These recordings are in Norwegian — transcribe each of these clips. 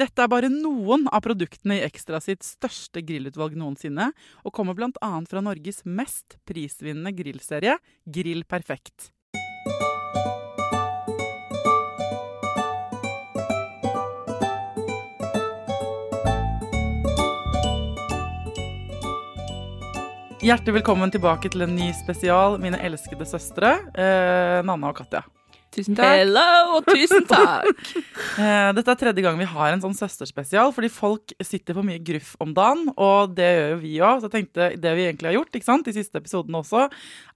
Dette er bare noen av produktene i Ekstra sitt største grillutvalg noensinne, og kommer bl.a. fra Norges mest prisvinnende grillserie, Grill Perfekt. Hjertelig velkommen tilbake til en ny spesial, mine elskede søstre, eh, Nanna og Katja. Tusen takk. Hello, og tusen takk. Eh, Dette er tredje gang vi har en sånn søsterspesial, fordi folk sitter på mye gruff om dagen, og det gjør jo vi òg. Så jeg tenkte det vi egentlig har gjort, ikke sant, de siste episodene også,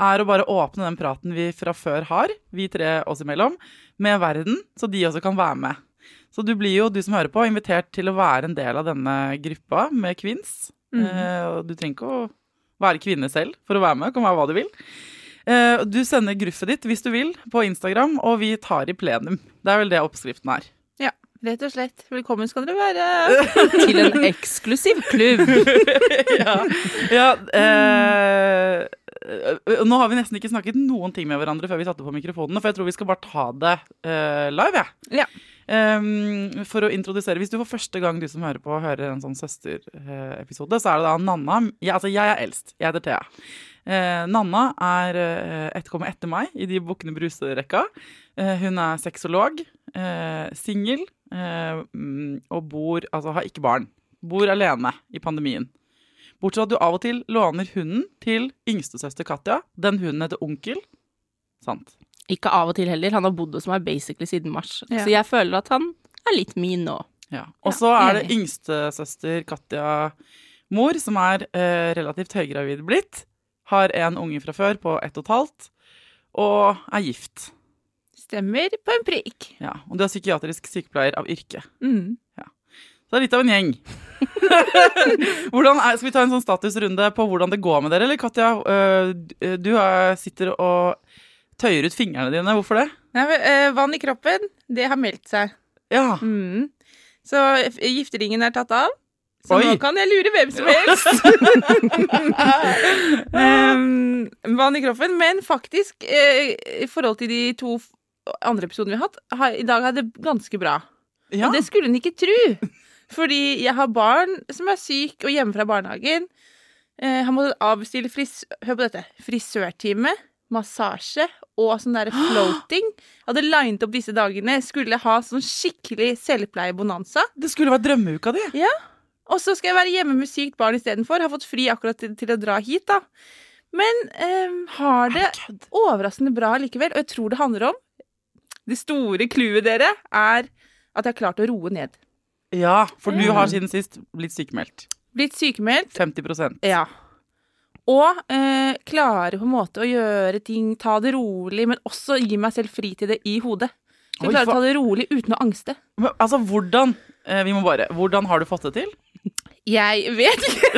er å bare åpne den praten vi fra før har, vi tre oss imellom, med verden, så de også kan være med. Så du blir jo, du som hører på, invitert til å være en del av denne gruppa med kvinns. Mm. du trenger ikke å være kvinne selv for å være med, kan være hva du vil. Eh, Du sender gruffet ditt hvis du vil på Instagram, og vi tar i plenum. Det er vel det oppskriften er. Ja, rett og slett. Velkommen skal dere være. Til en eksklusiv klubb. ja, ja eh, Nå har vi nesten ikke snakket noen ting med hverandre før vi satte på mikrofonene, for jeg tror vi skal bare ta det eh, live, jeg. Ja. Um, for å introdusere, Hvis du for første gang du som hører på hører en sånn søsterepisode, så er det da Nanna jeg, Altså, jeg er eldst. Jeg heter Thea. Eh, Nanna er eh, ett komme etter meg i de Bukkene Bruse-rekka. Eh, hun er sexolog, eh, singel eh, mm, og bor Altså har ikke barn. Bor alene i pandemien. Bortsett fra at du av og til låner hunden til yngstesøster Katja. Den hunden heter Onkel. Sant. Ikke av og til heller. Han har bodd hos meg basically siden mars. Ja. Så jeg føler at han er litt min nå. Ja. Og så er det yngstesøster Katja mor, som er eh, relativt høygravid blitt. Har en unge fra før på ett og et halvt, og er gift. Stemmer på en prikk. Ja. Og du er psykiatrisk sykepleier av yrke. Mm. Så det er litt av en gjeng. er, skal vi ta en sånn statusrunde på hvordan det går med dere? Eller Katja, øh, du er, sitter og tøyer ut fingrene dine. Hvorfor det? Nei, eh, vann i kroppen, det har meldt seg. Ja. Mm. Så gifteringen er tatt av. Så Oi. nå kan jeg lure hvem som helst. um, vann i kroppen. Men faktisk, eh, i forhold til de to andre episodene vi har hatt, har, i dag er det ganske bra. ja. Og det skulle en ikke tro. Fordi jeg har barn som er syk og hjemme fra barnehagen. Eh, han måtte avbestille fris Hør på dette. Frisørtime, massasje og sånn derre floating. Jeg hadde linet opp disse dagene. Skulle ha sånn skikkelig selvpleiebonanza. Det skulle vært drømmeuka di. Og så skal jeg være hjemme med sykt barn istedenfor. Har fått fri akkurat til, til å dra hit, da. Men eh, har det overraskende bra likevel. Og jeg tror det handler om Det store clouet, dere, er at jeg har klart å roe ned. Ja, for du har siden sist blitt sykemeldt. Blitt sykemeldt. 50% Ja. Og eh, klare på en måte å gjøre ting, ta det rolig, men også gi meg selv fri til det i hodet. Så Oi, klarer å ta det rolig uten å angste. Men, altså, hvordan eh, Vi må bare Hvordan har du fått det til? Jeg vet ikke.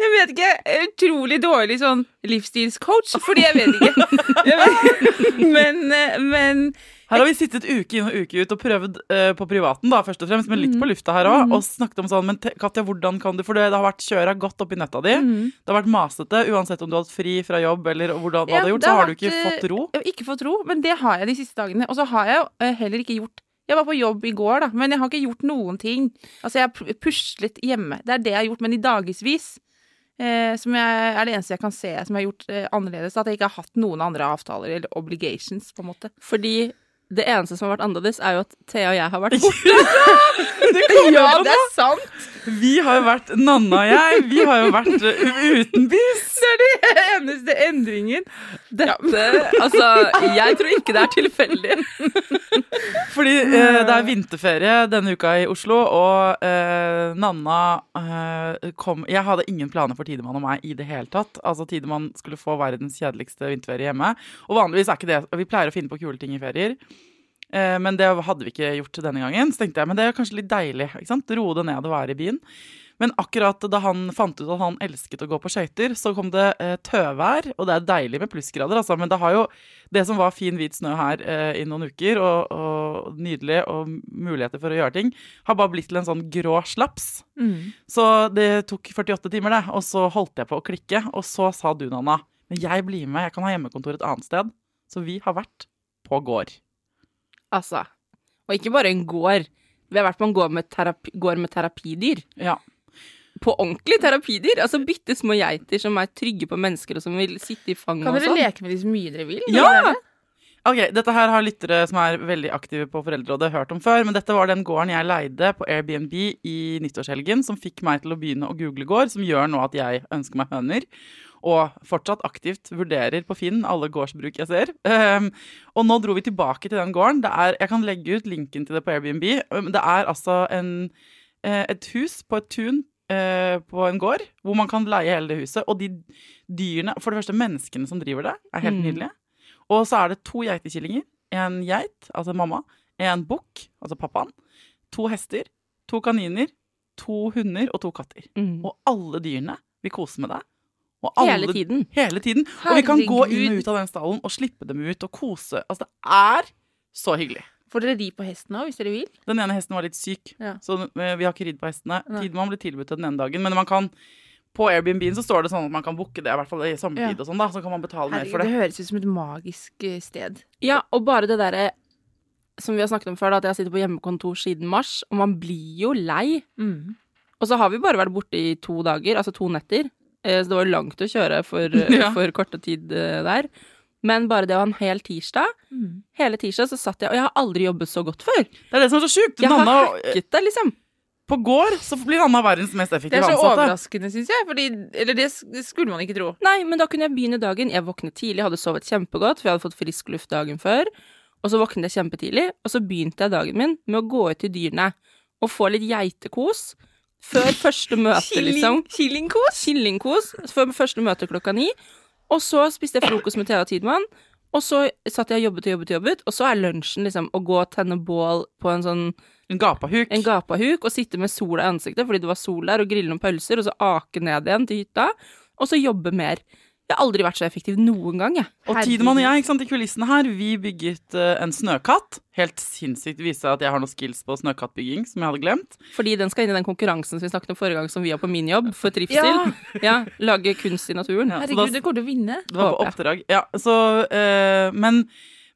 Jeg vet ikke. Utrolig dårlig sånn livsstilscoach, fordi jeg vet ikke. Jeg vet, men, eh, men Her har vi sittet uke inn og uke ut og prøvd eh, på privaten, da, først og fremst, men litt på lufta her òg, og snakket om sånn Men Katja, hvordan kan du For det, har vært kjøra godt oppi nøtta di. Det har vært masete, uansett om du har hatt fri fra jobb eller hvordan, hva Ja, du har gjort, så har du ikke fått ro. Ikke fått ro, men det har jeg de siste dagene. Og så har jeg jo eh, heller ikke gjort Jeg var på jobb i går, da, men jeg har ikke gjort noen ting. Altså, jeg har puslet hjemme. Det er det jeg har gjort, men i dagevis. Eh, som jeg, er det eneste jeg kan se som jeg har gjort eh, annerledes. At jeg ikke har hatt noen andre avtaler eller obligations, på en måte. Fordi det eneste som har vært annerledes, er jo at Thea og jeg har vært borte. Ja, det er sant! Vi har jo vært Nanna og jeg, vi har jo vært uh, utenbys. Det er den eneste endringen. Dette Altså, jeg tror ikke det er tilfeldig. Fordi eh, det er vinterferie denne uka i Oslo, og eh, Nanna eh, kom Jeg hadde ingen planer for Tidemann og meg i det hele tatt. Altså Tidemann skulle få verdens kjedeligste vinterferie hjemme. Og vanligvis er ikke det Vi pleier å finne på kule ting i ferier. Eh, men det hadde vi ikke gjort denne gangen. Så tenkte jeg, men det er kanskje litt deilig. ikke sant? Roe det ned og være i byen. Men akkurat da han fant ut at han elsket å gå på skøyter, så kom det eh, tøvær. Og det er deilig med plussgrader, altså. Men det har jo det som var fin, hvit snø her eh, i noen uker, og, og nydelig, og muligheter for å gjøre ting, har bare blitt til en sånn grå slaps. Mm. Så det tok 48 timer, det. Og så holdt jeg på å klikke, og så sa du, Nanna, men jeg blir med, jeg kan ha hjemmekontor et annet sted. Så vi har vært på gård. Altså. Og ikke bare en gård. Vi har vært på en gård med, terapi, gård med terapidyr. Ja. På ordentlig terapidyr. Altså bitte små geiter som er trygge på mennesker, og som vil sitte i fanget Kan dere sånn. leke med de så mye dere vil? Ja! Ok, Dette her har lyttere som er veldig aktive på Foreldrerådet hørt om før, men dette var den gården jeg leide på Airbnb i nyttårshelgen, som fikk meg til å begynne å google gård, som gjør nå at jeg ønsker meg høner. Og fortsatt aktivt vurderer på Finn alle gårdsbruk jeg ser. Um, og nå dro vi tilbake til den gården. Det er, jeg kan legge ut linken til det på Airbnb. Um, Det er altså en, eh, et hus på et tun eh, på en gård, hvor man kan leie hele det huset. Og de dyrene, for det første menneskene som driver det, er helt Mm. nydelige. Og så er det to geitekillinger, en geit, altså mamma, en bukk, altså pappaen, to hester, to kaniner, to hunder og to katter. Mm. Og alle dyrene vil kose med deg. Og Hele tiden. Hele tiden. Og vi kan gå inn og ut av den stallen og slippe dem ut og kose. Altså, det er så hyggelig. Får dere ri på hesten òg, hvis dere vil? Den ene hesten var litt syk, Ja. så eh, vi har ikke ridd på hestene. Tidemann ble tilbudt den ene dagen, men man kan på Airbnb-en så står det sånn at man kan booke det, i hvert fall i sommertid Ja. og sånn, da. Så kan man betale mer for det det. høres ut som et magisk eh, sted. Ja, og bare det derre som vi har snakket om før, da, at jeg har sittet på hjemmekontor siden mars, og man blir jo lei. Mm. Og så har vi bare vært borte i to dager, altså to netter. Eh, Så det var langt å kjøre for, Ja. for korte tid eh, der. Men bare det å ha en hel tirsdag Mm. Hele tirsdag så satt jeg, og jeg har aldri jobbet så godt før. Det er det som er så sjukt. Jeg har Nanna, hacket det, liksom. på gård så blir Nanna verdens mest Det er så ansatte. overraskende, syns jeg. Fordi, eller det det skulle man ikke tro. Nei, men da kunne jeg begynne dagen. Jeg våknet tidlig, hadde sovet kjempegodt, for jeg hadde fått frisk luft dagen før. Og så våknet jeg kjempetidlig, og så begynte jeg dagen min med å gå ut til dyrene og få litt geitekos før første møte, liksom. Killingkos? Killingkos før første møte klokka ni. Og så spiste jeg frokost med Thea Tidmann. Og så satt jeg og jobbet og jobbet, og jobbet, og så er lunsjen liksom å gå og tenne bål på en sånn En gapahuk. en gapahuk og sitte med sola i ansiktet fordi det var sol der, og grille noen pølser, og så ake ned igjen til hytta, og så jobbe mer. Jeg har aldri vært så effektiv noen gang, jeg. Og Tidemann og jeg ikke sant, i kulissene her, vi bygget uh, en snøkatt. Helt sinnssykt. Det viste at jeg har noen skills på snøkattbygging som jeg hadde glemt. Fordi den skal inn i den konkurransen som vi snakket om forrige gang, som vi har på min jobb, for trivsel. Ja. Ja, lage kunst i naturen. Ja, Herregud, da- dere kommer til å vinne. Det var på oppdrag. Ja, så, uh, men,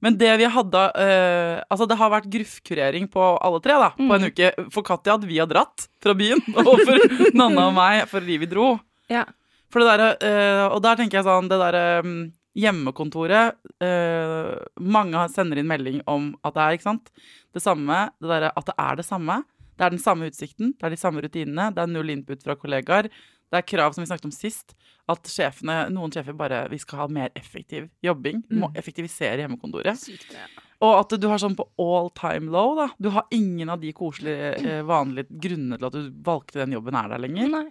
men det vi hadde eh, Altså, det har vært gruffkurering på alle tre da, på en uke. For Katja hadde vi har dratt fra byen, og for Nanna og meg for vi dro. Ja. For det derre eh, Og der tenker jeg sånn Det derre mm, hjemmekontoret eh, Mange sender inn melding om at det er ikke sant? det samme. Det derre at det er det samme. Det er den samme utsikten, det er de samme rutinene, det er null input fra kollegaer. Det er krav som vi snakket om sist, at sjefene, noen sjefer bare Vi skal ha mer effektiv jobbing. Må effektivisere hjemmekontoret. Sykt, ja. Og at du har sånn på all time low, da. Du har ingen av de koselige, eh, vanlige grunnene til at du valgte den jobben er der lenger. Nei.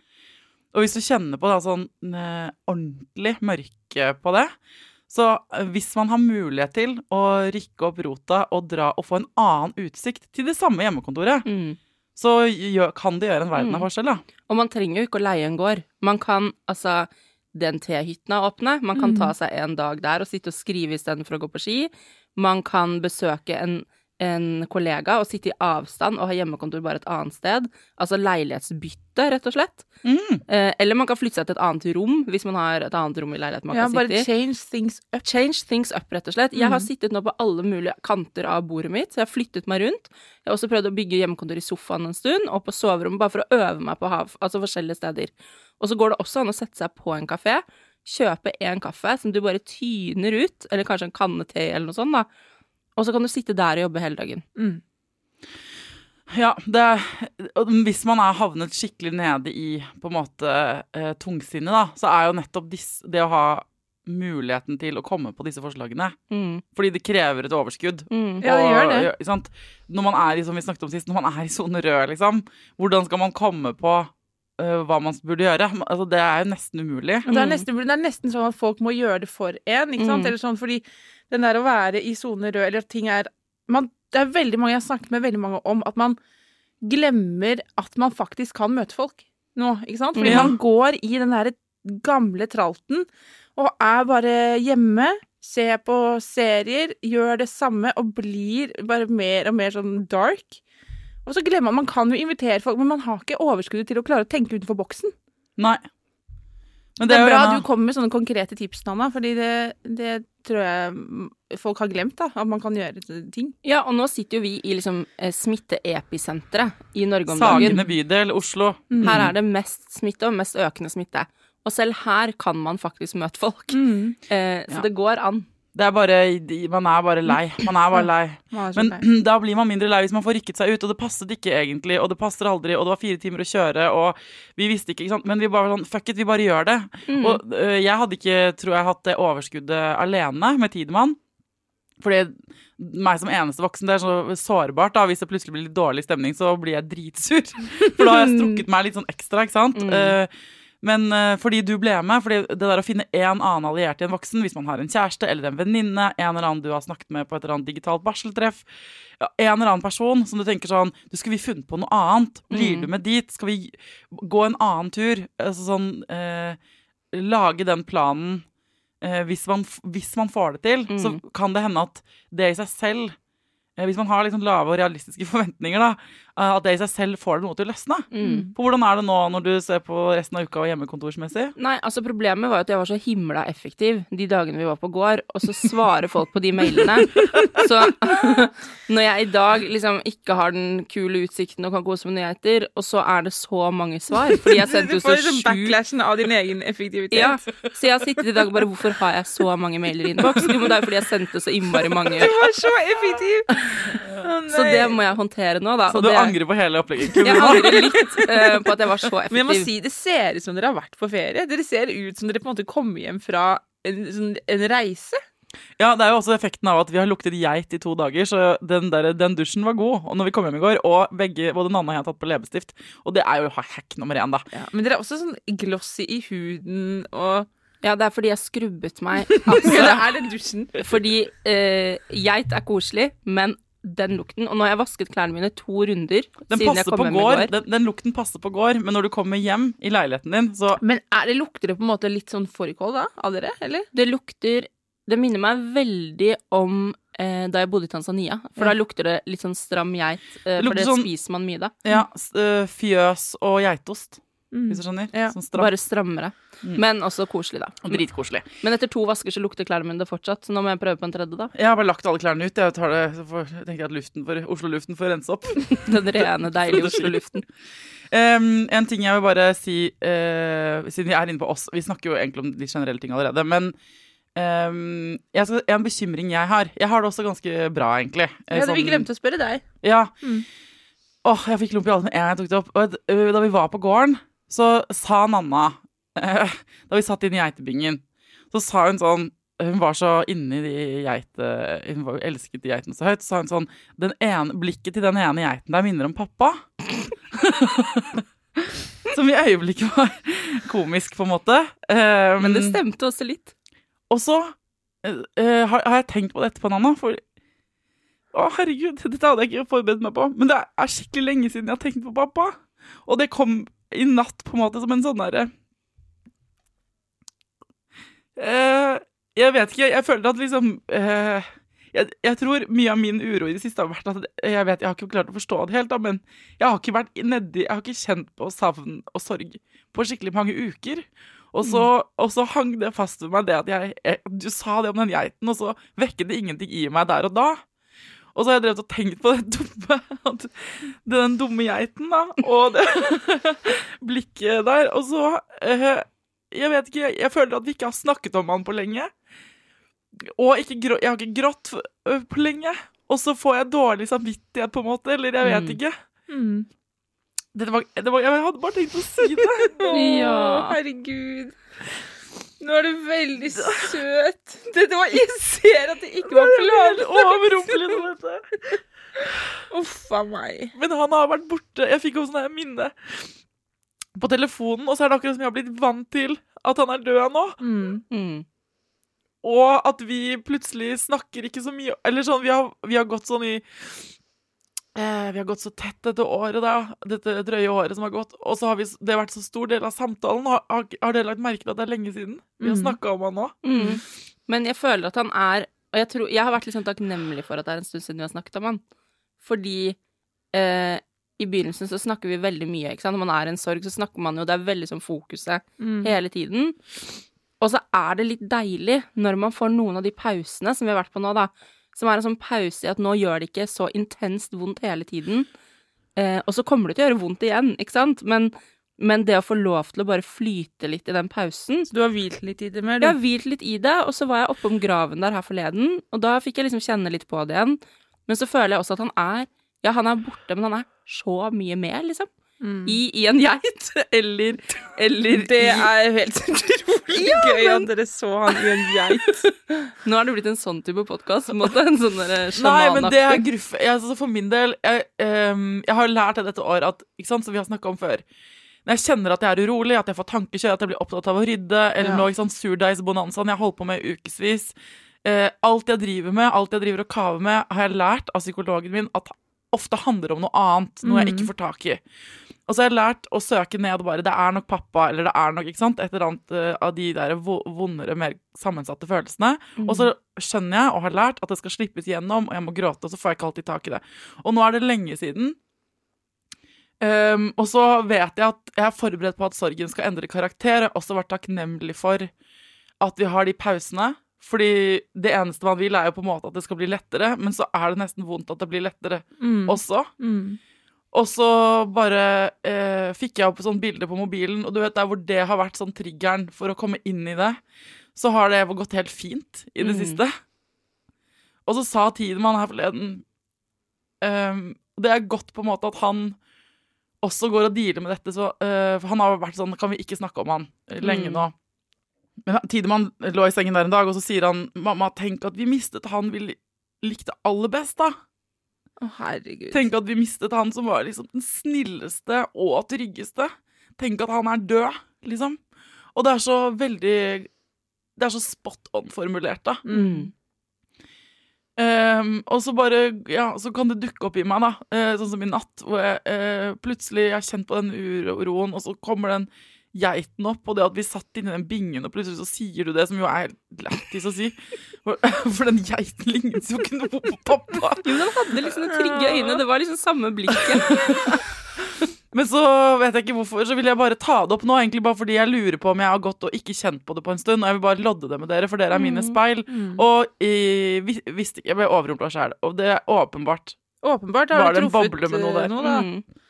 Og hvis du kjenner på da, sånn eh, ordentlig mørke på det, så eh, hvis man har mulighet til å rykke opp rota og dra og få en annen utsikt til det samme hjemmekontoret, Mm. så gjør, kan det gjøre en verden av Mm. forskjell, da. Og man trenger jo ikke å leie en gård. Man kan altså den tehytten er åpne. Man kan ta seg en dag der og sitte og skrive istedenfor å gå på ski. Man kan besøke en, en kollega og sitte i avstand og ha hjemmekontor bare et annet sted. Altså leilighetsbytte, rett og slett. Mm. Eh, eller man kan flytte seg til et annet rom, hvis man har et annet rom i leiligheten man Ja, kan sitte i. change things up. Change things up, rett og slett. Jeg har Mhm. sittet nå på alle mulige kanter av bordet mitt, så jeg har flyttet meg rundt. Jeg har også prøvd å bygge hjemmekontor i sofaen en stund, og på soverommet, bare for å øve meg på hav, altså forskjellige steder. Og så går det også an å sette seg på en kafé, kjøpe en kaffe som du bare tyner ut, eller kanskje en kanne te eller noe sånt, da. Og så kan du sitte der og jobbe hele dagen. Mm. Ja, det, hvis man er havnet skikkelig nede i på en måte eh, tungsinnet, da, så er jo nettopp dis, det å ha muligheten til å komme på disse forslagene. Mm. Fordi det krever et overskudd. Mm. Ja, det gjør det. Og, sant? Når man er i, som vi snakket om sist, når man er i sone rød, liksom, hvordan skal man komme på hva man burde gjøre? Altså, det er jo nesten umulig. Det er, Mm. nesten, det er nesten sånn at folk må gjøre det for en, ikke sant? Mm. Eller sånn, fordi den der å være i sone rød, eller at ting er man, Det er veldig mange jeg har snakket med veldig mange om, at man glemmer at man faktisk kan møte folk nå, ikke sant? Fordi Ja. man går i den derre gamle tralten og er bare hjemme, ser på serier, gjør det samme og blir bare mer og mer sånn dark. Og så glemmer man Man kan jo invitere folk, men man har ikke overskuddet til å klare å tenke utenfor boksen. Nei. Men Det er bra du kommer med sånne konkrete tips, Nanna, fordi det, det tror jeg mm, folk har glemt, da. At man kan gjøre ting. Ja, og nå sitter jo vi i liksom eh, smitteepisenteret i Norge om dagen. Sagene bydel, Oslo. Her er det mest smitte og mest økende smitte. Og selv her kan man faktisk møte folk. Mm. Eh, så Ja. det går an. Det er bare, man er bare lei. Man er bare lei. Men da blir man mindre lei hvis man får rykket seg ut, og det passet ikke egentlig, og det passer aldri, og det var fire timer å kjøre, og vi visste ikke, ikke sant. Men vi bare sånn, fuck it, vi bare gjør det. Mm. Og uh, jeg hadde ikke, tror jeg, hatt det overskuddet alene med Tidemann. Fordi meg som eneste voksen, det er så sårbart da, hvis det plutselig blir litt dårlig stemning, så blir jeg dritsur. For da har jeg strukket meg litt sånn ekstra, ikke sant? Mm. Eh, men uh, fordi du ble med, fordi det der å finne en annen alliert i en voksen, hvis man har en kjæreste eller en venninne, en eller annen du har snakket med på et eller annet digitalt barseltreff, ja, en eller annen person som du tenker sånn, du skulle vi funnet på noe annet? Blir Mm. du med dit? Skal vi gå en annen tur? Altså sånn, uh, lage den planen uh, hvis, man, hvis man får det til, så Mm. kan det hende at det i seg selv Hvis man har liksom lave og realistiske forventninger, da, at det i seg selv får det noe til å løsne. Mm. For hvordan er det nå når du ser på resten av uka og hjemmekontorsmessig? Nei, altså Problemet var jo at jeg var så himla effektiv de dagene vi var på gård, og så svarer folk på de mailene. Så når jeg i dag liksom ikke har den kule utsikten og kan kose med nyheter, og så er det så mange svar Fordi jeg sendte Du jo så liksom backlashen av din egen effektivitet. ja, så jeg har sittet i dag og bare Hvorfor har jeg så mange mailer i innboks? Jo, men det er jo fordi jeg sendte så innmari mange. Du var så effektiv! Så det må jeg håndtere nå, da. Så og du det, angrer på hele opplegget? Jeg angrer litt uh, på at jeg var så effektiv. Men jeg må si, det ser ut som dere har vært på ferie. Dere ser ut som dere på en måte kommer hjem fra en, sånn, en reise. Ja, det er jo også effekten av at vi har luktet geit i to dager, så den, der, den dusjen var god. Og når vi kom hjem i går, og begge, både Nanne og jeg har tatt på leppestift. Og det er jo hack nummer én, da. Men dere er også sånn glossy i huden og Ja, det er fordi jeg skrubbet meg. Altså, det er den dusjen. fordi eh, geit er koselig, men den lukten Og nå har jeg vasket klærne mine to runder Den siden jeg kom hjem i går. den, den lukten passer på gård, men når du kommer hjem i leiligheten din, så Men er det, lukter det på en måte litt sånn fårikål da, av dere, eller? Det lukter Det minner meg veldig om eh, da jeg bodde i Tanzania. For Ja. da lukter det litt sånn stram geit, eh, Det for det sånn- spiser man mye da. Ja, øh, fjøs og geitost, Mm. hvis du skjønner. Ja. Sånn stram. Bare strammere. Mm. Men også koselig, da. Og Dritkoselig. Men etter to vasker så lukter klærne mine det fortsatt, så nå må jeg prøve på en tredje, da. Jeg har bare lagt alle klærne ut. Jeg, tar det, så får, jeg tenker at luften for, Oslo-luften får rense opp. Den rene, deilige Oslo-luften. Um, en ting jeg vil bare si, uh, siden vi er inne på oss Vi snakker jo egentlig om de generelle ting allerede, men um, jeg skal, en bekymring jeg har Jeg har det også ganske bra, egentlig. Ja, sånn, vi glemte å spørre deg. Ja. Mm. Åh, jeg fikk klump i halsen med en gang jeg tok det opp. Og da vi var på gården, så sa Nanna eh, Da vi satt inne i geitebingen, så sa hun sånn Hun var så inni de geite... Hun var, elsket de geitene så høyt. Så sa hun sånn den ene, Blikket til den ene geiten der minner om pappa. Som i øyeblikket var komisk, på en måte. Um, Men det stemte også litt. og så eh, har, har jeg tenkt på det etterpå, Nanna. For Å, herregud, dette hadde jeg ikke forberedt meg på. Men det er skikkelig lenge siden jeg har tenkt på pappa. Og det kom i natt på en måte som en sånn derre uh, Jeg vet ikke, jeg føler at liksom uh, jeg, jeg tror mye av min uro i det siste har vært at jeg vet, jeg har ikke klart å forstå det helt, da, men jeg har ikke vært nedi Jeg har ikke kjent på savn og sorg på skikkelig mange uker. Og så, og så hang det fast ved meg det at jeg, jeg, du sa det om den geiten, og så vekket det ingenting i meg der og da. Og så har jeg drevet og tenkt på det dumme, den dumme geiten, da, og det blikket der. Og så eh, Jeg vet ikke, jeg føler at vi ikke har snakket om han på lenge. Og ikke grå, jeg har ikke grått på lenge. Og så får jeg dårlig samvittighet, på en måte. Eller jeg vet Mm. ikke. Mm. Det var, det var, jeg hadde bare tenkt å si det. Ja. Å, herregud. Nå er du veldig søt. Dette var, jeg ser at det ikke var planlagt. Uff a meg. Men han har vært borte. Jeg fikk jo sånn minne på telefonen, og så er det akkurat som jeg har blitt vant til at han er død nå. Mm. Mm. Og at vi plutselig snakker ikke så mye Eller sånn, vi har, vi har gått sånn i eh, Vi har gått så tett dette året, da. Dette drøye året som har gått. Og så har vi, det har vært så stor del av samtalen. Har, har, dere lagt merke til at det er lenge siden? Vi har Mhm. snakka om han nå. Mm. Men jeg føler at han er Og jeg, tror, jeg har vært sånn takknemlig for at det er en stund siden vi har snakket om han. Fordi eh, i begynnelsen så snakker vi veldig mye. Når man er i en sorg, så snakker man jo Det er veldig sånn fokuset Mm. hele tiden. Og så er det litt deilig når man får noen av de pausene som vi har vært på nå, da. Som er en sånn pause i at nå gjør det ikke så intenst vondt hele tiden. Eh, og så kommer det til å gjøre vondt igjen, ikke sant? Men, men det å få lov til å bare flyte litt i den pausen Så Du har hvilt litt i det mer, du. Jeg har hvilt litt i det, og så var jeg oppom graven der her forleden, og da fikk jeg liksom kjenne litt på det igjen. Men så føler jeg også at han er Ja, han er borte, men han er så mye mer, liksom. Mm. I, i en geit. Eller, eller Det er jo helt utrolig gøy at dere så han i en geit. Nå er det blitt en sånn type podkast. En sånn der Nei, men det er gruff... Altså for min del jeg, um, jeg har lært det dette året at sant, som vi har snakka om før. Når jeg kjenner at jeg er urolig, at jeg får tankekjør, at jeg blir opptatt av å rydde, eller Ja. nå, ikke sant, surdeigsbonanzaen jeg har holdt på med i ukevis eh, Alt jeg driver med, alt jeg driver og kaver med, har jeg lært av psykologen min at ofte handler om noe annet, noe jeg ikke får tak i. Og så har jeg lært å søke ned bare Det er nok pappa, eller det er nok ikke sant, et eller annet eh, av de der vondere, mer sammensatte følelsene. Og så skjønner jeg og har lært at det skal slippes gjennom, og jeg må gråte, og så får jeg ikke alltid tak i det. Og nå er det lenge siden. Um, og så vet jeg at jeg er forberedt på at sorgen skal endre karakter. Jeg har også vært takknemlig for at vi har de pausene. Fordi det eneste man vil, er jo på en måte at det skal bli lettere, men så er det nesten vondt at det blir lettere Mm. også. Mm. Og så bare eh, fikk jeg opp et sånt bilde på mobilen, og du vet der hvor det har vært sånn triggeren for å komme inn i det, så har det gått helt fint i det Mm. siste. Og så sa Tidemann her forleden um, Det er godt på en måte at han også går og dealer med dette, så uh, For han har vært sånn Kan vi ikke snakke om han eh, lenge Mm. nå? Men Tidemann lå i sengen der en dag, og så sier han Mamma, tenk at vi mistet han vi likte aller best, da. Å, herregud. Tenk at vi mistet han som var liksom den snilleste og tryggeste. Tenk at han er død, liksom. Og det er så veldig Det er så spot on formulert, da. Mm. Um, og så bare Ja, så kan det dukke opp i meg, da. Uh, sånn som i natt, hvor jeg uh, plutselig har kjent på den uroen, og så kommer den geiten opp, og det at vi satt inni den bingen, og plutselig så sier du det, som jo er lættis å si. For, for den geiten lignet jo ikke noe på pappa. Jo, den hadde liksom de trygge øyne. Det var liksom samme blikket. Men så vet jeg ikke hvorfor, så vil jeg bare ta det opp nå, egentlig bare fordi jeg lurer på om jeg har gått og ikke kjent på det på en stund, og jeg vil bare lodde det med dere, for dere er mine speil. Mm. Og jeg, visste ikke, jeg ble overrumpla sjæl. og det er åpenbart. Åpenbart har Var du det en truffet boble med noe eh, der? Mm.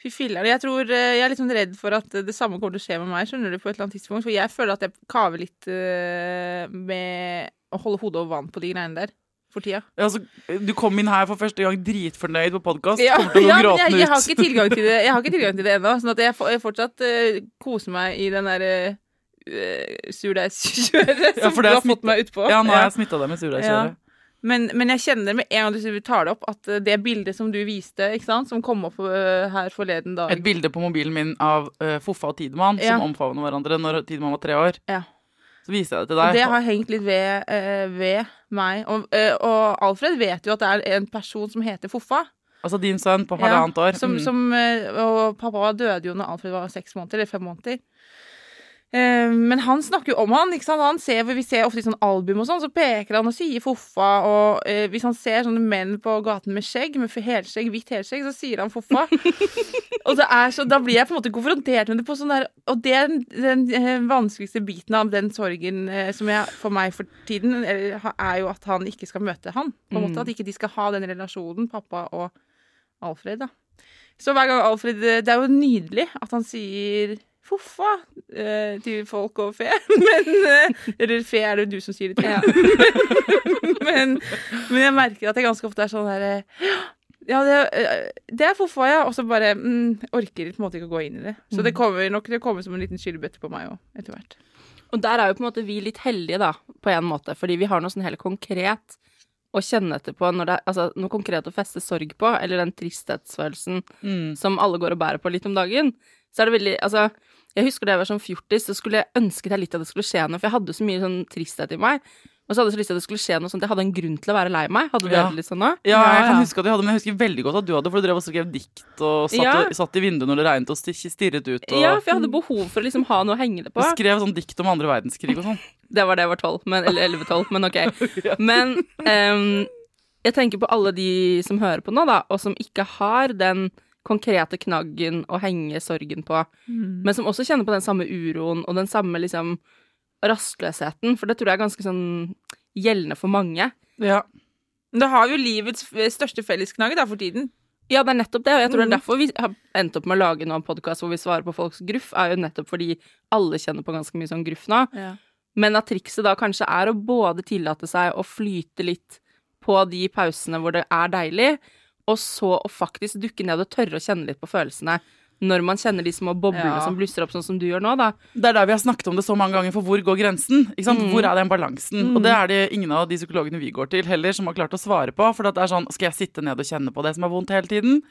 Fy filler. Jeg tror eh, jeg er litt sånn redd for at det samme kommer til å skje med meg, skjønner du, på et eller annet tidspunkt. For jeg føler at jeg kaver litt eh, med å holde hodet over vann på de greiene der for tida. Altså, du kom inn her for første gang dritfornøyd på podkast, Ja, kommer til å ja, gå men jeg, jeg har ikke tilgang til det Jeg har ikke tilgang til det ennå, sånn at jeg, jeg fortsatt uh, koser meg i den derre uh, surdeigskjøret som Ja, for du det har fått meg utpå. Ja, nå har jeg smitta deg med surdeigskjøret. Men, men jeg kjenner med en gang du tar det opp, at eh, det bildet som du viste, sant, som kom opp eh, her forleden dag Et bilde på mobilen min av uh, Foffa og Tidemann Ja. som omfavner hverandre når Tidemann var tre år. Ja. Så viser jeg det til Og deg. det har hengt litt ved, uh, ved meg. Og, uh, og Alfred vet jo at det er en person som heter Foffa. Altså din sønn på Ja, halvannet år. Som, Mm. som, eh, og pappa døde jo når Alfred var seks måneder, eller fem måneder. Eh, Men han snakker jo om han, ikke sant? Han ser, vi ser ofte i sånn album og sånn, så peker han og sier foffa, og eh, hvis han ser sånne menn på gaten med skjegg, med helskjegg, hvitt helskjegg, så sier han foffa. og er så, da blir jeg på en måte konfrontert med det på sånn der, og det er den, den eh, vanskeligste biten av den sorgen eh, som jeg, for meg for tiden, er, er jo at han ikke skal møte han, på en måte, at ikke de skal ha den relasjonen, pappa og Alfred, da. Så hver gang Alfred Det er jo nydelig at han sier Foffa eh, til folk og fe. Men eh, Eller fe er det jo du som sier det til. men, men jeg merker at jeg ganske ofte er sånn eh, Ja, det, eh, det er foffa, ja. Og så bare mm, orker på en måte ikke å gå inn i det. Så det kommer nok til å komme som en liten skyllebøtte på meg òg, etter hvert. Og der er jo på en måte vi litt heldige, da, på en måte, fordi vi har noe sånn helt konkret å kjenne etter på når det altså, noe konkret å feste sorg på, eller den tristhetsfølelsen Mm. som alle går og bærer på litt om dagen, så er det veldig Altså, jeg husker da jeg var sånn fjortis, så skulle jeg ønsket jeg litt at det skulle skje noe, for jeg hadde så mye sånn tristhet i meg. Og så hadde jeg så lyst til at det skulle skje noe sånt. Jeg hadde en grunn til å være lei meg. Hadde du Ja. det litt sånn da? Ja, jeg kan huske at jeg hadde, men jeg husker veldig godt at du hadde, for du drev og skrev dikt og satt, Ja. og, satt i vinduet når det regnet og stirret ut. Og Ja, for jeg hadde behov for å liksom ha noe å henge det på. du skrev sånn dikt om andre verdenskrig og sånn. Det var det jeg var tolv, men- eller elleve-tolv, men ok. Men um, jeg tenker på alle de som hører på nå, da, og som ikke har den konkrete knaggen å henge sorgen på, men som også kjenner på den samme uroen og den samme liksom rastløsheten, for det tror jeg er ganske sånn gjeldende for mange. Ja. Men det har jo livets største fellesknagg da, for tiden. Ja, det er nettopp det, og jeg tror det er derfor vi har endt opp med å lage noen podkast hvor vi svarer på folks gruff, er jo nettopp fordi alle kjenner på ganske mye sånn gruff nå. Men at trikset da kanskje er å både tillate seg å flyte litt på de pausene hvor det er deilig, og så å faktisk dukke ned og tørre å kjenne litt på følelsene når man kjenner de små boblene Ja. som blusser opp, sånn som du gjør nå, da. Det er der vi har snakket om det så mange ganger, for hvor går grensen? Mm. Hvor er den balansen? Og det er det ingen av de psykologene vi går til heller som har klart å svare på. For det er sånn, skal jeg sitte ned og kjenne på det som er vondt hele tiden?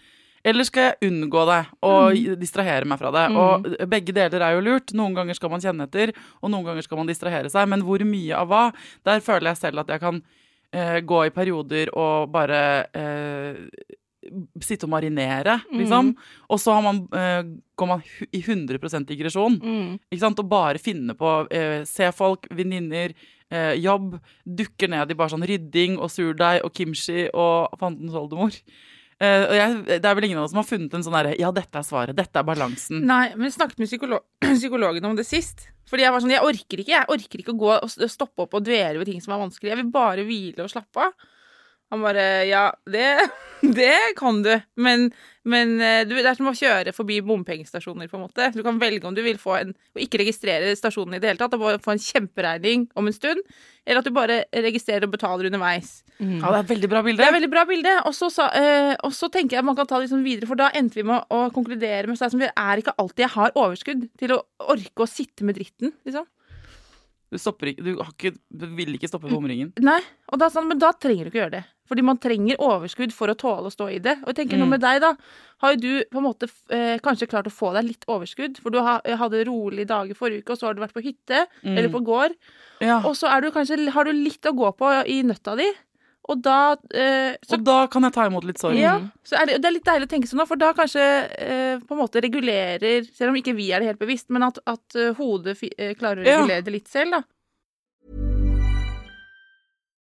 Eller skal jeg unngå det og distrahere meg fra det? Og begge deler er jo lurt. Noen ganger skal man kjenne etter, og noen ganger skal man distrahere seg. Men hvor mye av hva? Der føler jeg selv at jeg kan eh, gå i perioder og bare eh, sitte og marinere, liksom. Og så har man, eh, går man i 100% digresjon. Ikke sant? Og bare finne på eh, Se folk, venninner, eh, jobb. Dukker ned i bare sånn rydding og surdeig og kimchi og fandens oldemor. Eh, og jeg, det er vel ingen av oss som har funnet en sånn derre Ja, dette er svaret. Dette er balansen. Nei, men jeg snakket med psykolog psykologen om det sist. Fordi jeg var sånn, jeg orker ikke jeg orker ikke å gå og stoppe opp og dvele ved ting som er vanskelig. Jeg vil bare hvile og slappe av. Han bare Ja, det, det kan du, men, men eh, du, det er som å kjøre forbi bompengestasjoner, på en måte. Du kan velge om du vil få en Og ikke registrere stasjonen i det hele tatt, og bare få en kjemperegning om en stund, eller at du bare registrerer og betaler underveis. Ja, det er et veldig bra bilde. Det er et veldig bra bilde. Og så, så tenker jeg man kan ta det liksom videre, for da endte vi med å, å konkludere med at det er ikke alltid jeg har overskudd til å orke å sitte med dritten, liksom. Du, ikke, du, har ikke, du vil ikke stoppe bomringen. Nei, og da, sånn, men da trenger du ikke gjøre det. Fordi man trenger overskudd for å tåle å stå i det. Og jeg tenker Mm. noe med deg, da. Har jo du på en måte eh, kanskje klart å få deg litt overskudd? For du ha, hadde rolige dager forrige uke, og så har du vært på hytte eller på gård. Ja. Og så du kanskje, har du litt å gå på i nøtta di. Og da eh, så Og da kan jeg ta imot litt sorg. Ja, så er det, det er litt deilig å tenke sånn, for da kanskje eh, på en måte regulerer Selv om ikke vi er det helt bevisst, men at, at eh, hodet eh, klarer å regulere det litt selv, da.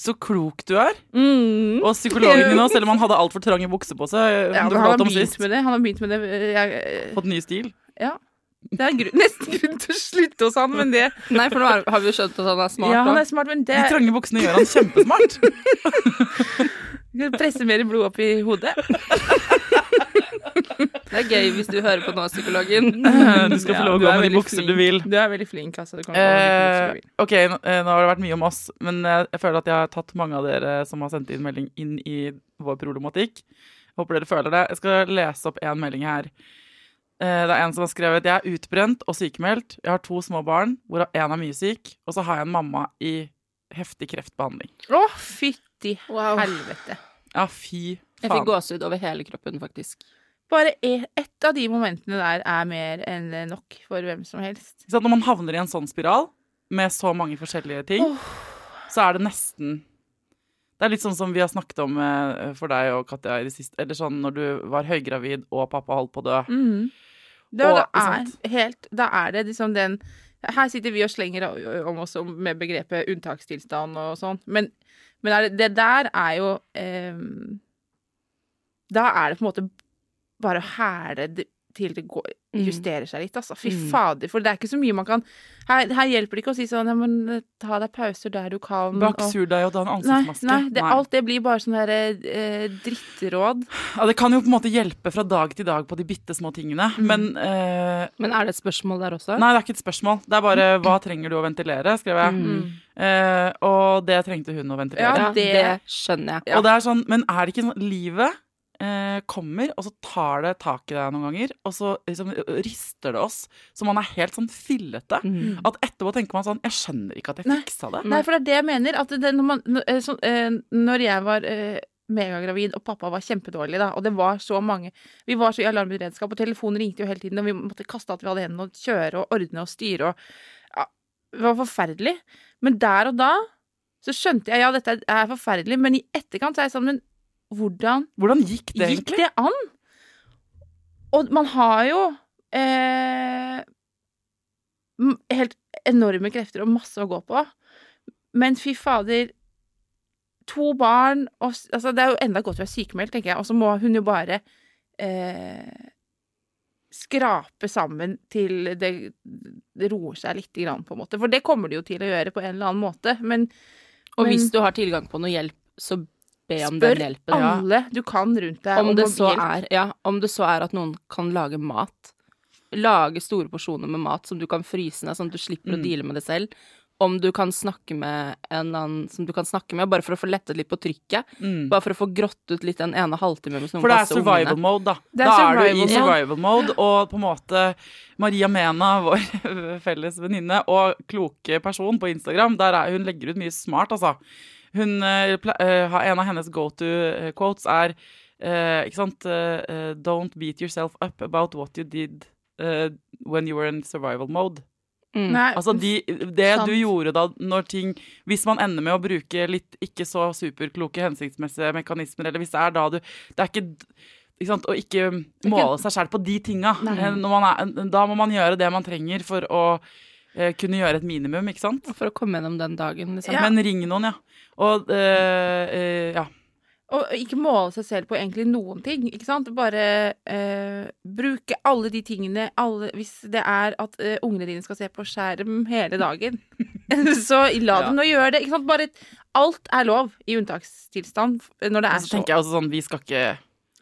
Så klok du er. Mm. Og psykologen din òg, selv om han hadde altfor trange bukser på seg. Ja, han har begynt med det. Han har begynt med det. Jeg, Fått ny stil. ja. Det er grunn, nesten grunn til å slutte hos han, men det Nei, for nå er, har vi jo skjønt at han er smart. Ja, han er smart, men det De trange buksene gjør han kjempesmart. presser mer blod opp i hodet. Det er gøy hvis du hører på nå, psykologen. Du skal få lov å gå med de bukser du vil. Du er veldig flink, altså. Du kan gå med Eh, bukser du vil. ok, nå, eh, nå har det vært mye om oss, men jeg, jeg føler at jeg har tatt mange av dere som har sendt inn melding, inn i vår problematikk. Håper dere føler det. Jeg skal lese opp en melding her. Eh, det er en som har skrevet Jeg er utbrent og sykemeldt. Jeg har to små barn, hvorav én er mye syk. Og så har jeg en mamma i heftig kreftbehandling. Å, fytti Wow. helvete. Ja, fy Jeg fikk faen. gåsehud over hele kroppen, faktisk. Bare e- ett av de momentene der er mer enn nok for hvem som helst. Så? Når man havner i en sånn spiral med så mange forskjellige ting, så er det nesten Det er litt sånn som vi har snakket om eh, for deg og Katja i det siste. Eller sånn når du var høygravid og pappa holdt på å dø. Mm. Det, Og, det er helt Da er det liksom den Her sitter vi og slenger om oss med begrepet unntakstilstand og sånn, men, men det, det der er jo eh, Da er det på en måte bare å hæle det til det går, Mm. justerer seg litt, altså. Fy Mm. fader, for det er ikke så mye man kan Her, her hjelper det ikke å si sånn ja, men eh, ta deg pauser der du kan. Bak surdeig og ta en ansiktsmaske. nei, det, alt det blir bare sånn der eh, drittråd. Ja, det kan jo på en måte hjelpe fra dag til dag på de bitte små tingene, Mm. men eh, Men er det et spørsmål der også? Nei, det er ikke et spørsmål. Det er bare 'hva trenger du å ventilere', skrev jeg. Mm. Eh, og det trengte hun å ventilere. Ja, Ja, det- det skjønner jeg. Og det er sånn, men er det ikke sånn Livet eh, kommer, og så tar det tak i deg noen ganger, og så liksom rister det oss så man er helt sånn fillete. Mm. At etterpå tenker man sånn Jeg skjønner ikke at jeg fiksa det. Nei, for det er det jeg mener. At det, når, man, så, eh, sånn, eh, når jeg var eh, megagravid, og pappa var kjempedårlig, da, og det var så mange Vi var så i alarmberedskap, og telefonen ringte jo hele tiden, og vi måtte kaste at vi hadde hendene, og kjøre og ordne og styre og ja, Det var forferdelig. Men der og da så skjønte jeg ja, dette er forferdelig, men i etterkant så er jeg sånn Men hvordan Hvordan gikk det gikk egentlig? det an? Og man har jo eh, helt enorme krefter og masse å gå på. Men fy fader To barn og altså Det er jo enda godt å være sykemeldt, tenker jeg. Og så må hun jo bare eh, skrape sammen til det, det roer seg litt, grann, på en måte. For det kommer det jo til å gjøre på en eller annen måte. Men Og hvis du har tilgang på noe hjelp, så be om spør den hjelpen. Spør alle du kan rundt deg Om det, så er, ja, om det så er at noen kan lage mat. Lage store porsjoner med mat som du kan fryse ned, sånn at du slipper Mm. å deale med det selv. Om du kan snakke med en annen som du kan snakke med, bare for å få lettet litt på trykket. Mm. Bare for å få grått ut litt den ene halvtimen hvis noen For det er survival ungene. mode, da. Det er da er du i survival mode. survival mode, og på en måte Maria Mena, vår felles venninne og kloke person på Instagram, der er, hun legger ut mye smart, altså. Hun, eh, eh, har- en av hennes go to quotes er eh, ikke sant eh, eh, Don't beat yourself up about what you did eh, when you were in survival mode. Mm. Nei, Altså de, det Sant. du gjorde da når ting Hvis man ender med å bruke litt ikke så superkloke hensiktsmessige mekanismer, eller hvis det er da du Det er ikke ikke sant, Å ikke måle seg selv på de tinga. Eh, er, da må man gjøre det man trenger for å eh, kunne gjøre et minimum, ikke sant? For å komme gjennom den dagen, liksom. Men ring noen, ja. Og eh, eh, ja. Og ikke måle seg selv på egentlig noen ting, ikke sant? Bare eh, bruke alle de tingene alle, Hvis det er at eh, ungene dine skal se på skjerm hele dagen, så la dem nå gjøre det. Ikke sant? Bare alt er lov i unntakstilstand når det er så så tenker jeg også sånn Vi skal ikke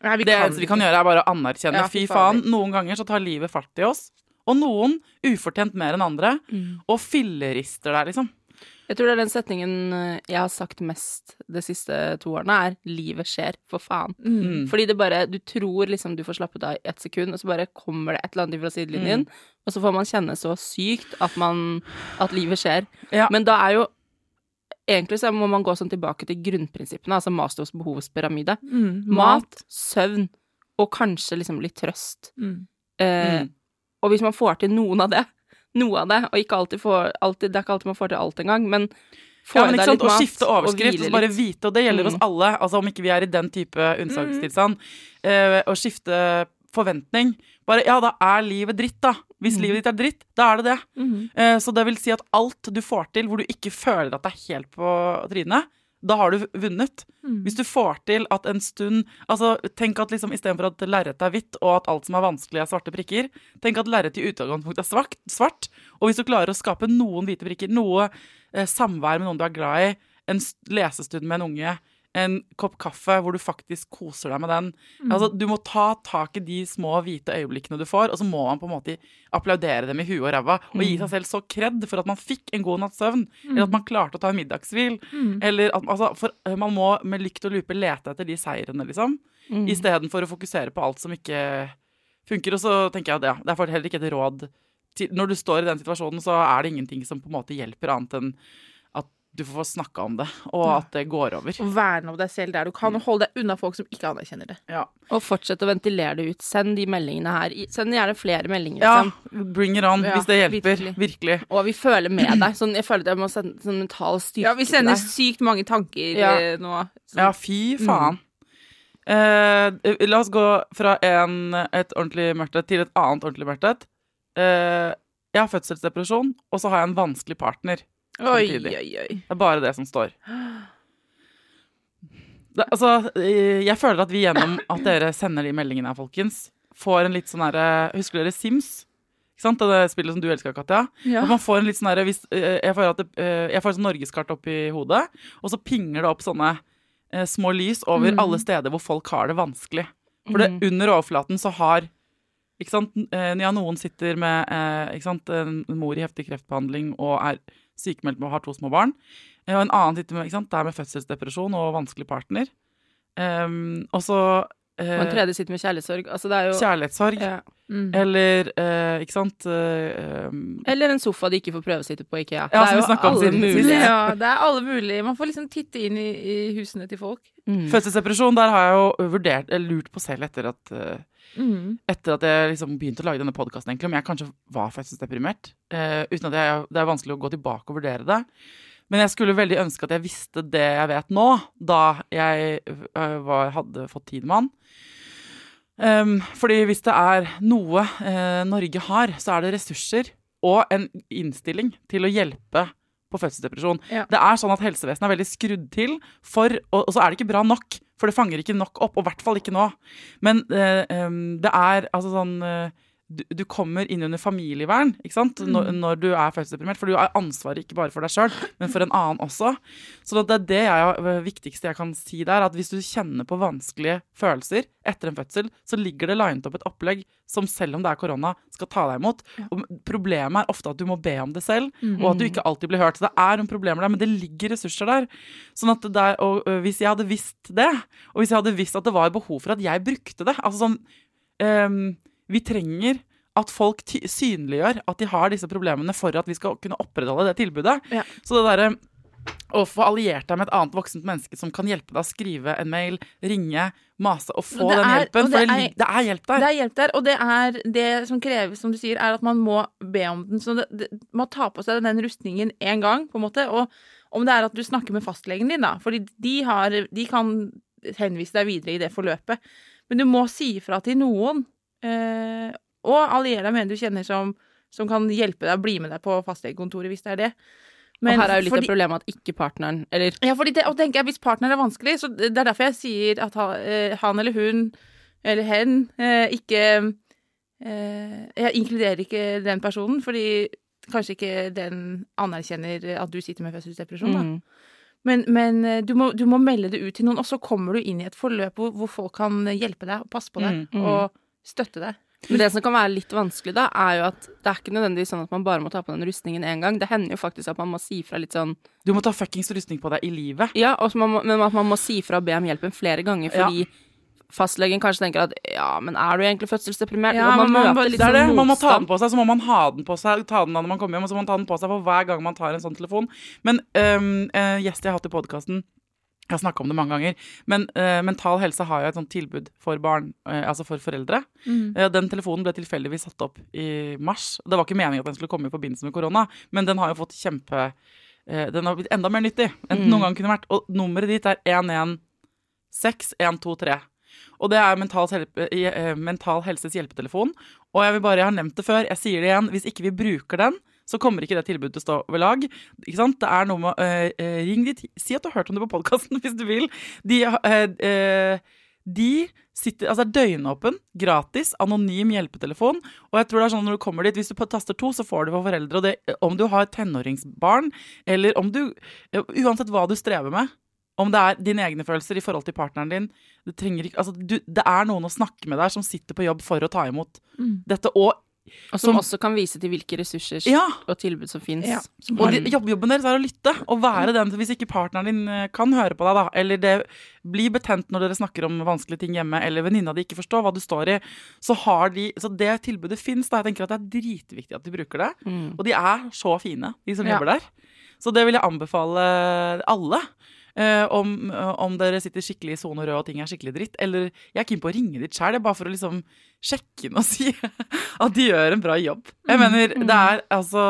Nei, vi Det eneste vi kan gjøre, er bare å anerkjenne. Ja, fy fy faen, noen ganger så tar livet fart i oss. Og noen ufortjent mer enn andre. Mm. Og fillerister der, liksom. Jeg tror det er den setningen eh, jeg har sagt mest de siste to årene, er 'livet skjer', for faen. Mm. Fordi det bare Du tror liksom du får slappet av i ett sekund, og så bare kommer det et eller annet fra sidelinjen, og så får man kjenne så sykt at man At livet skjer. Ja. Men da er jo Egentlig så må man gå sånn tilbake til grunnprinsippene, altså Mastos behovspyramide. Mm. Mat, søvn og kanskje liksom litt trøst. Mm. Eh, Mm. Og hvis man får til noen av det, noe av det, og ikke alltid får alltid, Det er ikke alltid man får til alt engang, men får Ja, men i deg litt Å skifte overskrift og og bare vite, og det gjelder oss Mm. alle, altså om ikke vi er i den type unntakstilstand, uh, å skifte forventning. Bare ja, da er livet dritt, da. Hvis livet ditt er dritt, da er det det. Mm. Uh, så det vil si at alt du får til hvor du ikke føler at det er helt på trynet, da har du vunnet. Mm. Hvis du får til at en stund Altså, tenk at liksom istedenfor at lerretet er hvitt, og at alt som er vanskelig, er svarte prikker, tenk at lerretet i utgangspunktet er svart, svart. Og hvis du klarer å skape noen hvite prikker, noe eh, samvær med noen du er glad i, en lesestund med en unge, en kopp kaffe hvor du faktisk koser deg med den Altså, Du må ta tak i de små hvite øyeblikkene du får, og så må man på en måte applaudere dem i huet og ræva og gi seg selv så kred for at man fikk en god natts søvn, eller at man klarte å ta en middagshvil. Eller at, altså, for eh, man må med lykt og lupe lete etter de seirene, liksom. Mm. Istedenfor å fokusere på alt som ikke funker. Og så tenker jeg at ja, det er heller ikke et råd Når du står i den situasjonen, så er det ingenting som på en måte hjelper, annet enn du får snakka om det, og at det går over. Og verne om deg selv der du kan, og holde deg unna folk som ikke anerkjenner det. Ja, Og fortsett å ventilere det ut. Send de meldingene her. Send gjerne flere meldinger. ja Liksom. bring it on, Ja, hvis det hjelper. virkelig. Virkelig. Og vi føler med deg. Sånn, jeg føler at jeg må sende sånn mental styrke Ja, vi sender sykt mange tanker Ja. eh, nå. Sånn. Ja, fy faen. Eh, la oss gå fra en, et ordentlig mørkt til et annet ordentlig mørkt et. Eh, jeg har fødselsdepresjon, og så har jeg en vanskelig partner. Oi, samtidig. oi, oi. Det er bare det som står. Det, altså, eh, jeg føler at vi gjennom at dere sender de meldingene her, folkens, får en litt sånn herre Husker dere Sims? Ikke sant? Det spillet som du elsker, Katja. Ja. Man får en litt sånn herre eh, Jeg får, at det, eh, jeg får et sånn norgeskart opp i hodet, og så pinger det opp sånne eh, små lys over Mm. alle steder hvor folk har det vanskelig. For det, Mm. under overflaten så har ikke sant, eh, Ja, noen sitter med eh, ikke sant, en mor i heftig kreftbehandling og er sykemeldt med å ha to små barn. Eh, Og en annen sitter med, sant, der med fødselsdepresjon og vanskelig partner. Um, og så uh, Og en tredje sitter med kjærlighetssorg. Altså, det er jo kjærlighetssorg. ja. Mm. Eller eh, ikke sant eh, Eller en sofa de ikke får prøvesitte på IKEA. Ja, det er jo alle mulige. Ja, det er alle mulige. Man får liksom titte inn i, i husene til folk. Mm. Fødselsdepresjon, der har jeg jo vurdert, eller lurt på selv etter at eh, Mm. etter at jeg liksom begynte å lage denne podkasten, egentlig, om jeg kanskje var fødselsdeprimert. Uh, uten at jeg, Det er vanskelig å gå tilbake og vurdere det. Men jeg skulle veldig ønske at jeg visste det jeg vet nå, da jeg uh, var, hadde fått tid med han. Um, fordi hvis det er noe eh, Norge har, så er det ressurser og en innstilling til å hjelpe på fødselsdepresjon. Ja. Det er sånn at helsevesenet er veldig skrudd til for Og, og så er det ikke bra nok, for det fanger ikke nok opp, og i hvert fall ikke nå. Men eh, em, det er altså sånn eh, du, du kommer inn under familievern ikke sant? Når, når du er fødselsdeprimert, for du har ansvaret ikke bare for deg sjøl, men for en annen også. Så det er det jeg, viktigste jeg kan si der, at hvis du kjenner på vanskelige følelser etter en fødsel, så ligger det linet opp et opplegg som selv om det er korona, skal ta deg imot. Og problemet er ofte at du må be om det selv, og at du ikke alltid blir hørt. Så det er noen problemer der, men det ligger ressurser der. Sånn at der, og ø, Hvis jeg hadde visst det, og hvis jeg hadde visst at det var behov for at jeg brukte det altså sånn, ehm, Vi trenger at folk synliggjør at de har disse problemene for at vi skal kunne opprettholde det tilbudet. Ja. Så det derre å få alliert deg med et annet voksent menneske som kan hjelpe deg å skrive en mail, ringe, mase og få Og den er- hjelpen. Det For er- det er hjelp der. Det er hjelp der, og det er det som kreves, som du sier, er at man må be om den. Så det, det, man tar på seg den rustningen én gang, på en måte. Og om det er at du snakker med fastlegen din, da. Fordi de, har, de kan henvise deg videre i det forløpet. Men du må si ifra til noen. Eh, og allier deg med en du kjenner som, som kan hjelpe deg å bli med deg på fastlegekontoret, hvis det er det. Men og her er jo litt fordi- av problemet at ikke partneren Eller ja, fordi det, og tenker jeg, Hvis partneren er vanskelig, så det er derfor jeg sier at han, eh, han eller hun eller hen eh, ikke eh, Jeg inkluderer ikke den personen, fordi kanskje ikke den anerkjenner at du sitter med fødselsdepresjon. da. Mm. Men, men du, må, du må melde det ut til noen, og så kommer du inn i et forløp hvor, hvor folk kan hjelpe deg og passe på deg Mm, mm. og støtte deg. Men det som kan være litt vanskelig, da, er jo at det er ikke nødvendigvis sånn at man bare må ta på den rustningen én gang. Det hender jo faktisk at man må si fra litt sånn Du må ta fuckings rustning på deg i livet. Ja, man må, men at man må si fra og be om hjelpen flere ganger Ja. fordi fastlegen kanskje tenker at ja, men er du egentlig fødselsdeprimert? Ja, man man Det er det. sånn Man må ta den på seg, så må man ha den på seg ta den når man kommer hjem, og så må man ta den på seg for hver gang man tar en sånn telefon. Men um, uh, gjest jeg har hatt i podkasten jeg har snakka om det mange ganger, men uh, Mental Helse har jo et sånt tilbud for barn, uh, altså for foreldre. Eh, den telefonen ble tilfeldigvis satt opp i mars. Det var ikke meningen at den skulle komme i forbindelse med korona, men den har jo fått kjempe Den har blitt enda mer nyttig enn den noen gang kunne vært. Og nummeret ditt er 116123. Og det er Mental, Hjelpe, eh, Mental Helses hjelpetelefon. Og jeg vil bare, jeg har nevnt det før, jeg sier det igjen. Hvis ikke vi bruker den, så kommer ikke det tilbudet til å stå ved lag. Ikke sant? Det er noe med å uh, Ring dit. Si at du har hørt om det på podkasten hvis du vil. De, uh, uh, de sitter, altså døgnåpen, gratis, anonym hjelpetelefon. Og jeg tror det er sånn når du kommer dit, hvis du taster to, så får du for foreldre. Og det, om du har tenåringsbarn, eller om du Uansett hva du strever med. Om det er dine egne følelser i forhold til partneren din. Det, trenger ikke, altså, du, det er noen å snakke med der som sitter på jobb for å ta imot dette. Og, Og som som- også kan vise til hvilke ressurser ja, og tilbud som fins. Ja. og de, jobben deres er å lytte og være den hvis ikke partneren din eh, kan høre på deg, da. Eller det blir betent når dere snakker om vanskelige ting hjemme, eller venninna di ikke forstår hva du står i. Så har de Så det tilbudet fins. Jeg tenker at det er dritviktig at de bruker det. Mm. Og de er så fine, de som Ja. jobber der. Så det vil jeg anbefale alle. Uh, om, om dere sitter skikkelig i sone rød og ting er skikkelig dritt. Eller jeg er keen på å ringe ditt sjæl, bare for å liksom sjekke inn og si at de gjør en bra jobb. Jeg mener, det er altså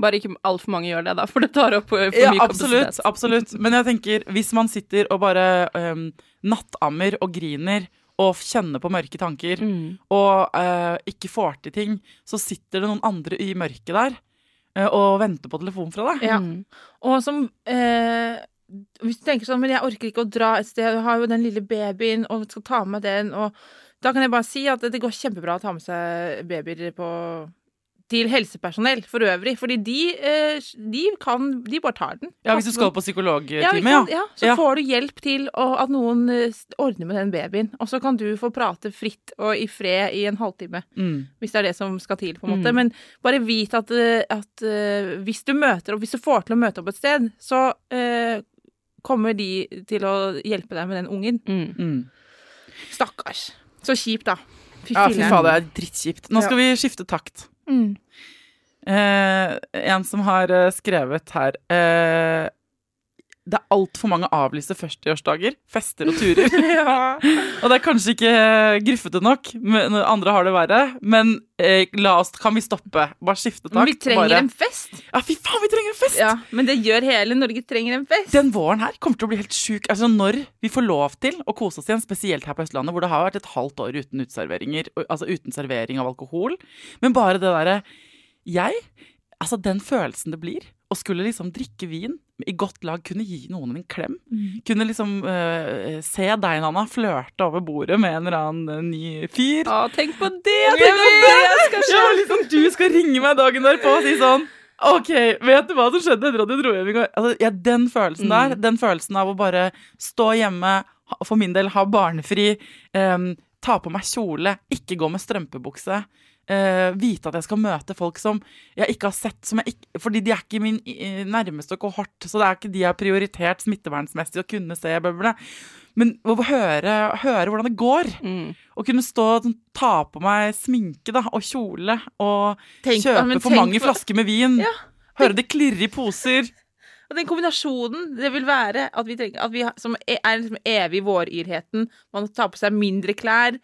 Bare ikke altfor mange gjør det, da, for det tar opp eh, for ja, mye absolutt, kapasitet. absolutt. Men jeg tenker, hvis man sitter og bare um, nattammer og griner og kjenner på mørke tanker Mm. og uh, ikke får til ting, så sitter det noen andre i mørket der uh, og venter på telefon fra deg. Ja. Mm. Og som uh Hvis du tenker sånn, men jeg orker ikke å dra et sted, jeg har jo den lille babyen, og skal ta med den, og da kan jeg bare si at det går kjempebra å ta med seg babyer på til helsepersonell for øvrig, fordi de, eh, de kan De bare tar den. Ja, Hvis du skal på psykologtime, ja. ja, så Ja. får du hjelp til å, at noen ordner med den babyen. Og så kan du få prate fritt og i fred i en halvtime, Mm. hvis det er det som skal til. på en måte. Mm. Men bare vit at, eh, at eh, hvis du møter opp, hvis du får til å møte opp et sted, så eh, kommer de til å hjelpe deg med den ungen. Mm. Mm. Stakkars. Så kjipt, da. Fy Ja, fy faen, det er drittkjipt. Nå skal vi skifte takt. Mm. Eh, en som har eh, skrevet her eh, Det er altfor mange avlyste førsteårsdager, fester og turer. ja. Og det er kanskje ikke eh, gruffete nok, men andre har det verre. Men eh, la oss, kan vi stoppe? Bare skifte takt. Men vi trenger bare. en fest. Ja, fy faen, vi trenger en fest! Ja, men det gjør hele Norge trenger en fest. Den våren her kommer til å bli helt sjuk. Altså Når vi får lov til å kose oss igjen, spesielt her på Østlandet, hvor det har vært et halvt år uten uteserveringer, altså uten servering av alkohol. Men bare det derre Jeg Altså, den følelsen det blir å skulle liksom drikke vin i godt lag, kunne gi noen en klem. Kunne liksom uh, se deg, Nanna, flørte over bordet med en eller annen øh, ny fyr. Å, tenk på det! Tenk på det! Jeg skal Ja, liksom, du skal ringe meg dagen derpå og si sånn OK, vet du hva som skjedde etter at du dro hjem i går? Altså, ja, den følelsen der, den følelsen av å bare stå hjemme, for min del ha barnefri, um, ta på meg kjole, ikke gå med strømpebukse, eh, vite at jeg skal møte folk som jeg ikke har sett, ikke, fordi de er ikke min nærmeste kohort, så det er ikke de jeg har prioritert smittevernsmessig å kunne se, bla. Men å høre, høre hvordan det går, Mm. å kunne stå og sånn, ta på meg sminke da, og kjole og Tenk- kjøpe men for mange for... flasker med vin. Ja. Høre det klirre i poser. Og den kombinasjonen det vil være at vi trenger At vi som er er liksom evig våryrheten. Man tar på seg mindre klær.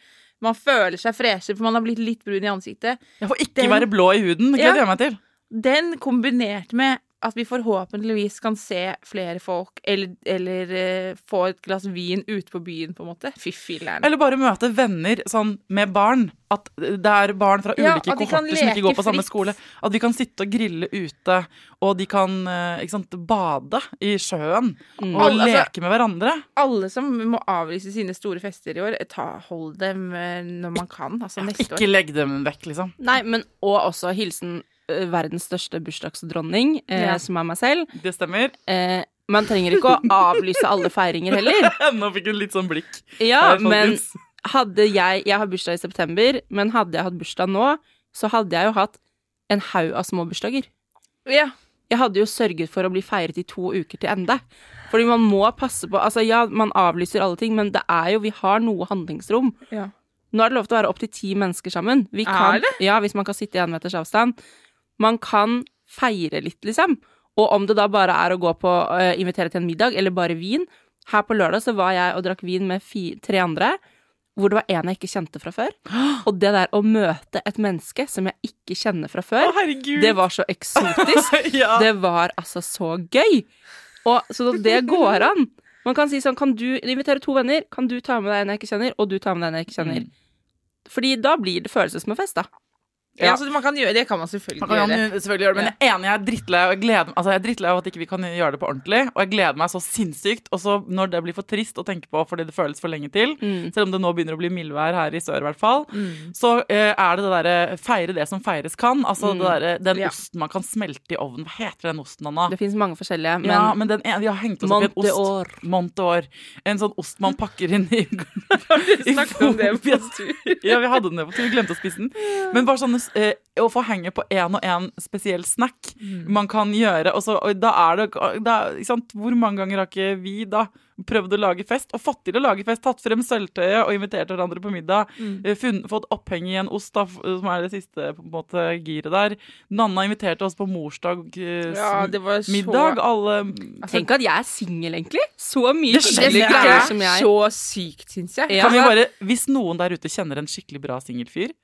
Man føler seg freshere, for man har blitt litt brun i ansiktet. Jeg får ikke Den- være blå i huden. Gleder jeg meg til. Den kombinert med at vi forhåpentligvis kan se flere folk, eller, eller uh, få et glass vin ute på byen, på en måte. Fy filler'n. Eller bare møte venner sånn med barn. At det er barn fra ulike ja, kohorter som ikke går på samme fritt. skole. At vi kan sitte og grille ute, og de kan eh, ikke sant, bade i sjøen. Mm. Og Alle- altså- leke med hverandre. Alle som må avlyse sine store fester i år, ta, hold dem eh, når man kan. Altså neste Ikke år. legg dem vekk, liksom. Nei, men og også hilsen verdens største bursdagsdronning, eh, Ja. som er meg selv. Det stemmer. Eh, Man trenger ikke å avlyse alle feiringer heller. Nå fikk hun litt sånn blikk. Ja, her, men hadde jeg Jeg har bursdag i september, men hadde jeg hatt bursdag nå, så hadde jeg jo hatt en haug av små bursdager. Ja. Jeg hadde jo sørget for å bli feiret i to uker til ende. Fordi man må passe på Altså, ja, man avlyser alle ting, men det er jo Vi har noe handlingsrom. Ja. Nå er det lov til å være opptil ti mennesker sammen. Vi kan, Er det? Ja, hvis man kan sitte i én meters avstand. Man kan feire litt, liksom. Og om det da bare er å gå på uh, invitere til en middag, eller bare vin. Her på lørdag så var jeg og drakk vin med tre andre, hvor det var en jeg ikke kjente fra før. Og det der å møte et menneske som jeg ikke kjenner fra før, Å, det var så eksotisk. ja. Det var altså så gøy. Og, så det går an. Man kan si sånn, kan du invitere to venner, kan du ta med deg en jeg ikke kjenner, og du tar med deg en jeg ikke kjenner. Fordi da blir det som en fest, da. Ja, så man kan gjøre, det kan man selvfølgelig Man kan gjøre. selvfølgelig gjøre men jeg er enig, jeg er drittlei altså av at ikke vi kan gjøre det på ordentlig. Og jeg gleder meg så sinnssykt. Og så når det blir for trist å tenke på fordi det føles for lenge til, Mm. selv om det nå begynner å bli mildvær her i sør i hvert fall, så uh, er det det derre feire det som feires kan. Altså det der, den Ja. osten man kan smelte i ovnen. Hva heter den osten, Anna? Det fins mange forskjellige, men, ja, men den ene, vi har hengt oss opp i en ost. Monteor. En sånn ost man pakker inn i snakket om det på tur. ja, vi hadde den på tur, glemte å spise den. Men bare sånn eh, å få henge på én og én spesiell snack man kan gjøre, og så og da er det da, ikke sant? Hvor mange ganger har ikke vi da prøvd å lage fest, og fått til å lage fest, tatt frem sølvtøyet og invitert hverandre på middag, Mm. funn- fått oppheng i en ost, da, som er det siste på en måte giret der. Nanna inviterte oss på morsdag eh, Ja, det så middag, alle Tenk at jeg er singel, egentlig. Så mye greier som jeg. så sykt, syns jeg. Ja. Kan vi bare, Hvis noen der ute kjenner en skikkelig bra singelfyr eh,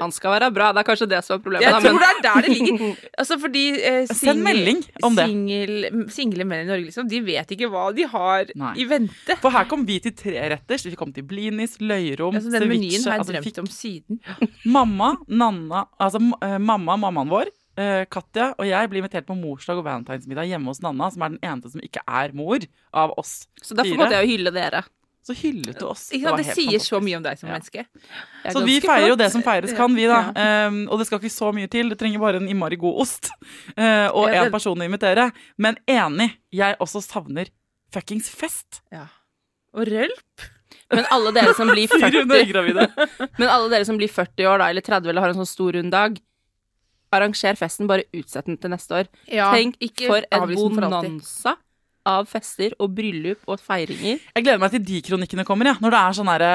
Han skal være bra. Det er kanskje det som er problemet. Jeg da, tror men- det er der det ligger. Altså fordi eh, Send melding om det. Single, single menn i Norge, liksom, de vet ikke hva de har Nei. i vente. For her kom vi til treretters. Vi kom til blinis, løyrom, Altså, den menyen har jeg altså, drømt fikk om siden. mamma, Nanna Altså eh, mamma, mammaen vår, eh, Katja og jeg blir invitert på morsdag og valentinsmiddag hjemme hos Nanna, som er den eneste som ikke er mor av oss. Så derfor fire. måtte jeg jo hylle dere. Så hyllet du oss. Sant? Det sier sier så mye om deg som Ja. menneske. Så vi feirer jo det som feires kan, vi, da. Um, og det skal ikke så mye til. Det trenger bare en innmari god ost uh, og Ja, det- person å invitere. Men enig, jeg også savner fuckings fest. Og rølp. Men alle dere som blir Sier hun er 40. Men alle dere som blir 40 år, da, eller 30, eller har en sånn stor rund dag, arranger festen, bare utsett den til neste år. Ja, Tenk ikke for en bonanza av fester og bryllup og feiringer. Jeg gleder meg til de kronikkene kommer, ja. Når det er sånn herre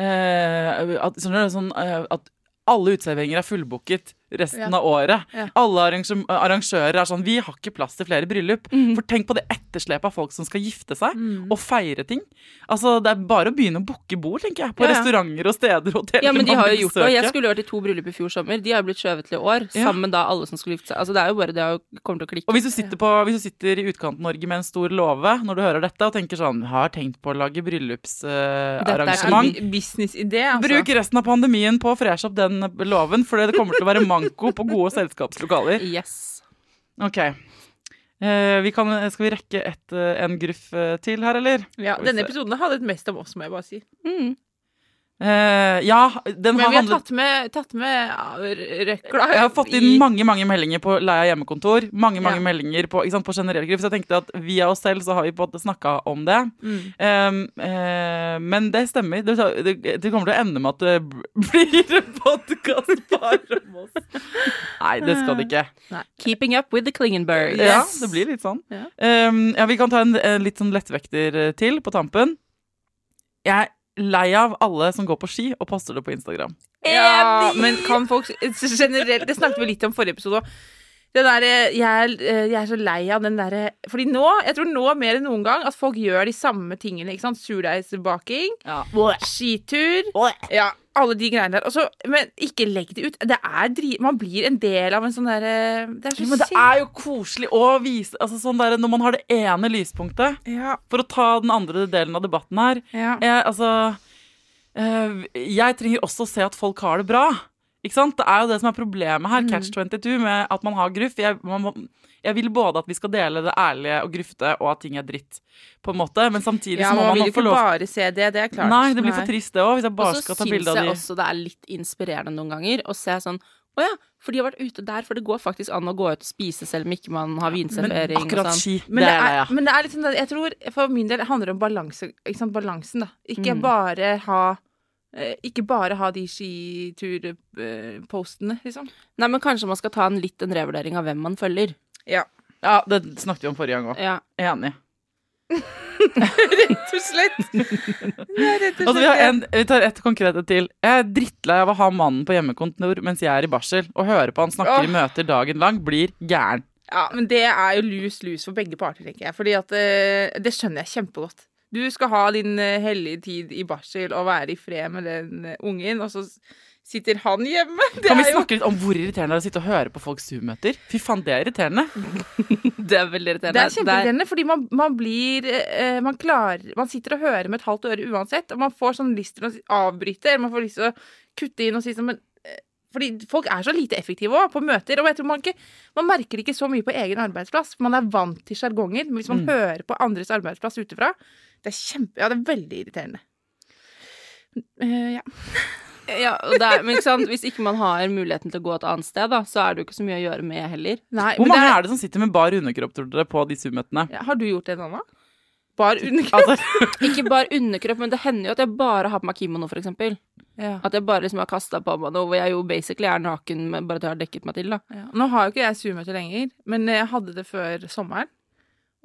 eh, at, sånn, eh, at alle uteserveringer er fullbooket resten Ja. av året. Ja. Alle arrangører er sånn Vi har ikke plass til flere bryllup. Mm. For tenk på det etterslepet av folk som skal gifte seg Mm. og feire ting. Altså, Det er bare å begynne å booke bord, tenker jeg. På Ja, restauranter og steder og. Ja, men de har jo gjort det. Jeg skulle vært i to bryllup i fjor sommer. De har blitt skjøvet til i år. Sammen da alle som skulle gifte seg. Altså Det er jo bare det å komme til å klikke. Og hvis du, sitter på, hvis du sitter i Utkant-Norge med en stor låve når du hører dette, og tenker sånn Har tenkt på å lage bryllupsarrangement. Dette er en Bu- Businessidé, altså. Bruk resten av pandemien på å freshe opp den låven, for det kommer til å være manko på gode selskapslokaler. Yes. Ok. Eh, vi kan, skal vi rekke et, eh, en gruff eh, til her, eller? Ja, denne episoden handlet mest om oss, må jeg bare si. Mm. Eh, ja, den Men har vi har handlet tatt med, tatt med røkla Jeg har fått inn i- mange mange meldinger på leie av hjemmekontor. Mange mange Ja. meldinger på, sant, på generell grunn. Så jeg tenkte at via oss selv så har vi på en måte snakka om det. Mm. Um, uh, men det stemmer. Det, det, det kommer til å ende med at det blir podkast bare om oss. Nei, det skal det ikke. Keeping up with the Klingenberg. Ja, det blir litt sånn. Ja. Um, ja, vi kan ta en, en litt sånn lettvekter eh, til på tampen. Jeg lei av alle som går på ski og poster det på Instagram. Ja, men kan folk generelt Det snakket vi litt om forrige episode òg. Det der, eh, jeg, eh, jeg er så lei av den derre Fordi nå, jeg tror nå mer enn noen gang, at folk gjør de samme tingene. ikke sant? Surdeigsbaking, skitur Ja, alle de greiene der. Også, men ikke legg det ut. Det er dri Man blir en del av en sånn derre Det er så Jo, men det er jo koselig å vise altså sånn der, Når man har det ene lyspunktet, Ja, for å ta den andre delen av debatten her ja. jeg, altså, eh, jeg trenger også å se at folk har det bra. Ikke sant? Det er jo det som er problemet her, catch 22, med at man har gruff. Jeg, man, jeg vil både at vi skal dele det ærlige og grufte, og at ting er dritt, på en måte. Men samtidig ja så må man vil man jo få ikke bare se det. Det er klart. Nei, det blir for trist det òg, hvis jeg bare skal ta bilde av jeg også det er litt inspirerende noen ganger å se sånn Å ja, for de har vært ute der, for det går faktisk an å gå ut og spise selv om ikke man har vinservering. og Akkurat sånn. ski, Men det er men det er litt sånn at jeg tror For min del handler det om balanse, ikke sant, balansen, da. Ikke Mm. bare ha Ikke bare ha de skiturpostene, liksom. Nei, men kanskje man skal ta en litt en revurdering av hvem man følger. Ja. Ja, det snakket vi om forrige gang òg. Ja. Enig. Rett og slett. Det er rett og Altså, vi, har slett en, vi tar ett konkret til. Jeg er drittlei av å ha mannen på hjemmekontor mens jeg er i barsel, og høre på han snakker oh. i møter dagen lang, blir gæren. Ja, men det er jo lus-lus for begge parter, tenker jeg. Fordi at eh, Det skjønner jeg kjempegodt. Du skal ha din eh, hellige tid i barsel og være i fred med den eh, ungen, og så sitter han hjemme. Det Kan vi jo snakke litt om hvor irriterende det er å sitte og høre på folks Zoom-møter? Fy faen, det er irriterende. Det er veldig irriterende. Det er kjempeirriterende, fordi man, man blir eh, man, klarer, man sitter og hører med et halvt øre uansett, og man får sånn lyst til å avbryte, eller man får lyst til å kutte inn og si sånn men, Fordi folk er så lite effektive også, på møter, og jeg tror man, ikke, man merker det ikke så mye på egen arbeidsplass. Man er vant til sjargonger, men hvis man Mm. hører på andres arbeidsplass utefra, det er kjempe, ja, det er veldig irriterende. Uh, ja. Ja, det er, men ikke sant? Hvis ikke man har muligheten til å gå et annet sted, da, så er det jo ikke så mye å gjøre med heller. Nei, Hvor mange det er det som sitter med bar underkropp tror dere, på de Zoom-møtene? ja, Har du gjort det, Nanna? Bar underkropp? Altså, Ikke bar underkropp, men det hender jo at jeg bare har på meg kimono, for eksempel. Ja. At jeg bare liksom har kasta på meg noe hvor jeg jo basically er naken, men bare at jeg har dekket meg til, da. Ja. Nå har jo ikke jeg Zoom-møte lenger, men jeg hadde det før sommeren.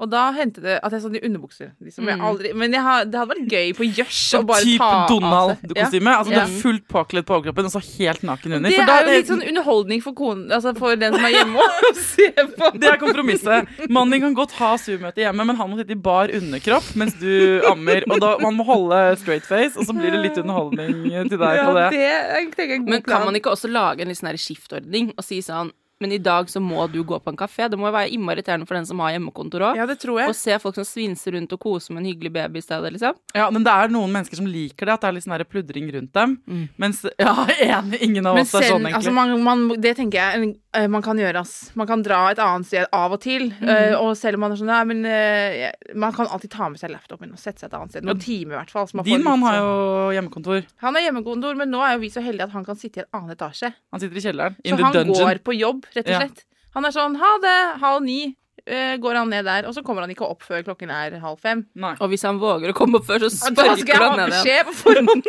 Og da hendte det at jeg sånn i underbukser. Liksom. Jeg Mm. aldri, men jeg har, det hadde vært gøy på gjørs å bare typ ta av seg. Ja. Donald-kostyme. Altså, Ja. Du er fullt påkledd på overkroppen og så helt naken under. Det For da- er jo litt sånn underholdning for konen, altså for den som er hjemme å se på. Det er kompromisset. Mannen din kan godt ha Zoom-møte hjemme, men han må sitte i bar underkropp mens du ammer. Og da, man må holde straight face, og så blir det litt underholdning til deg på Ja, det. det jeg, jeg Men kan man ikke også lage en litt sånn skiftordning og si sånn Men i dag så må du gå på en kafé. Det må jo være innmari irriterende for den som har hjemmekontor òg. Ja, det tror Å jeg. se folk som svinser rundt og koser med en hyggelig baby i stedet, liksom. Ja, men det er noen mennesker som liker det, at det er litt sånn pludring rundt dem. Mens Ja, enig. Ingen av Men oss er selv, sånn, egentlig. altså man, man, det tenker jeg eh, man kan gjøre, ass. Man kan dra et annet sted av og til. Mm. og selv om man er sånn Nei, men eh, man kan alltid ta med seg laptopen og sette seg et annet sted. Noen timer, i hvert fall. Din litt mann har sånn- jo hjemmekontor. Han har hjemmekontor, men nå er jo vi så heldige at han kan sitte i en annen etasje. Han sitter i kjelleren. In så han går på jobb, rett og Ja. slett. Han er sånn ha det, halv ni. Uh, går han ned der, og så kommer han ikke opp før klokken er halv fem. Nei. Og hvis han våger å komme opp før, så Og Da skal sparker jeg han ha ned beskjed på forhånd.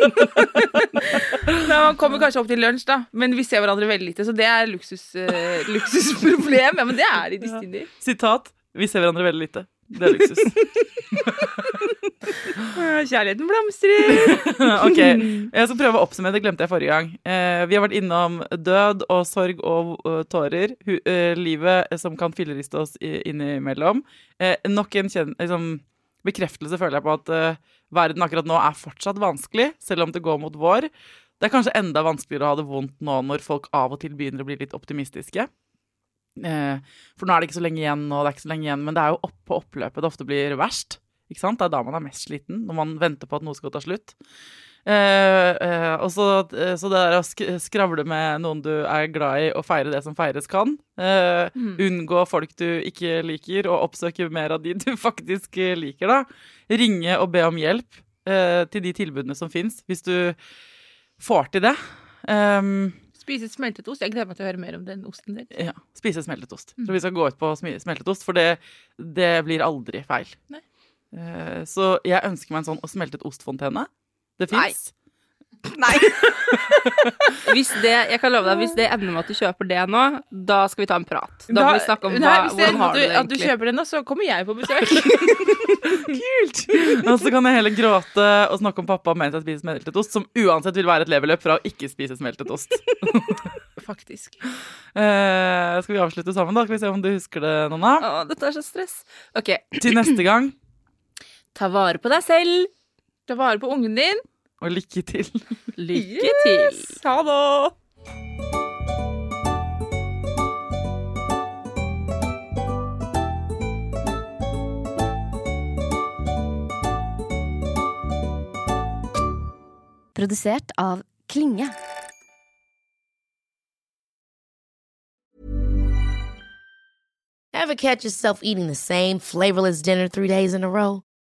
Han kommer kanskje opp til lunsj, da, men vi ser hverandre veldig lite, så det er luksus, uh, luksusproblem. Ja, men det er det i disse tider. Sitat. Vi ser hverandre veldig lite. Det er luksus. Eh, Kjærligheten blomstrer. ok, jeg skal prøve å oppsummere, det glemte jeg forrige gang. Eh, vi har vært innom død og sorg og uh, tårer. Eh, livet som kan filleriste oss innimellom. Eh, nok en kjen liksom, bekreftelse føler jeg på at eh, verden akkurat nå er fortsatt vanskelig, selv om det går mot vår. Det er kanskje enda vanskeligere å ha det vondt nå når folk av og til begynner å bli litt optimistiske. Eh, for nå er det ikke så lenge igjen, nå, det er ikke så lenge igjen, men det er jo opp på oppløpet det ofte blir verst. Ikke sant? Det er da man er mest sliten, når man venter på at noe skal ta slutt. Eh, eh, og så, eh, så det der å sk skravle med noen du er glad i, og feire det som feires kan. Eh, Unngå folk du ikke liker, og oppsøke mer av de du faktisk liker, da. Ringe og be om hjelp eh, til de tilbudene som fins, hvis du får til det. Um, Spise smeltet ost. Jeg gleder meg til å høre mer om den osten din. ja, spise smeltet ost. Mm. Så vi skal gå ut på smeltet ost, for det, det blir aldri feil. Nei. Eh, så jeg ønsker meg en sånn å smeltet ostfontene. Det fins. Nei! Hvis det, jeg kan love deg, hvis det ender med at du kjøper det nå, da skal vi ta en prat. Da må vi snakke om hva, Nei, hvis hvordan har du det du, at du kjøper det nå, så kommer jeg på besøk. Kult! Og så kan jeg heller gråte og snakke om pappa mens jeg spiser smeltet ost, som uansett vil være et leveløp fra å ikke spise smeltet ost. Faktisk. Eh, skal vi avslutte sammen, da? Skal vi se om du husker det, Nonna? Å, dette er så stress. OK. Til neste gang, Ta vare på deg selv. Ta vare på ungen din. og lykke til. Lykke til. Ha det! Produsert av Klinge. Ever catch yourself eating the same flavorless dinner three days in a row?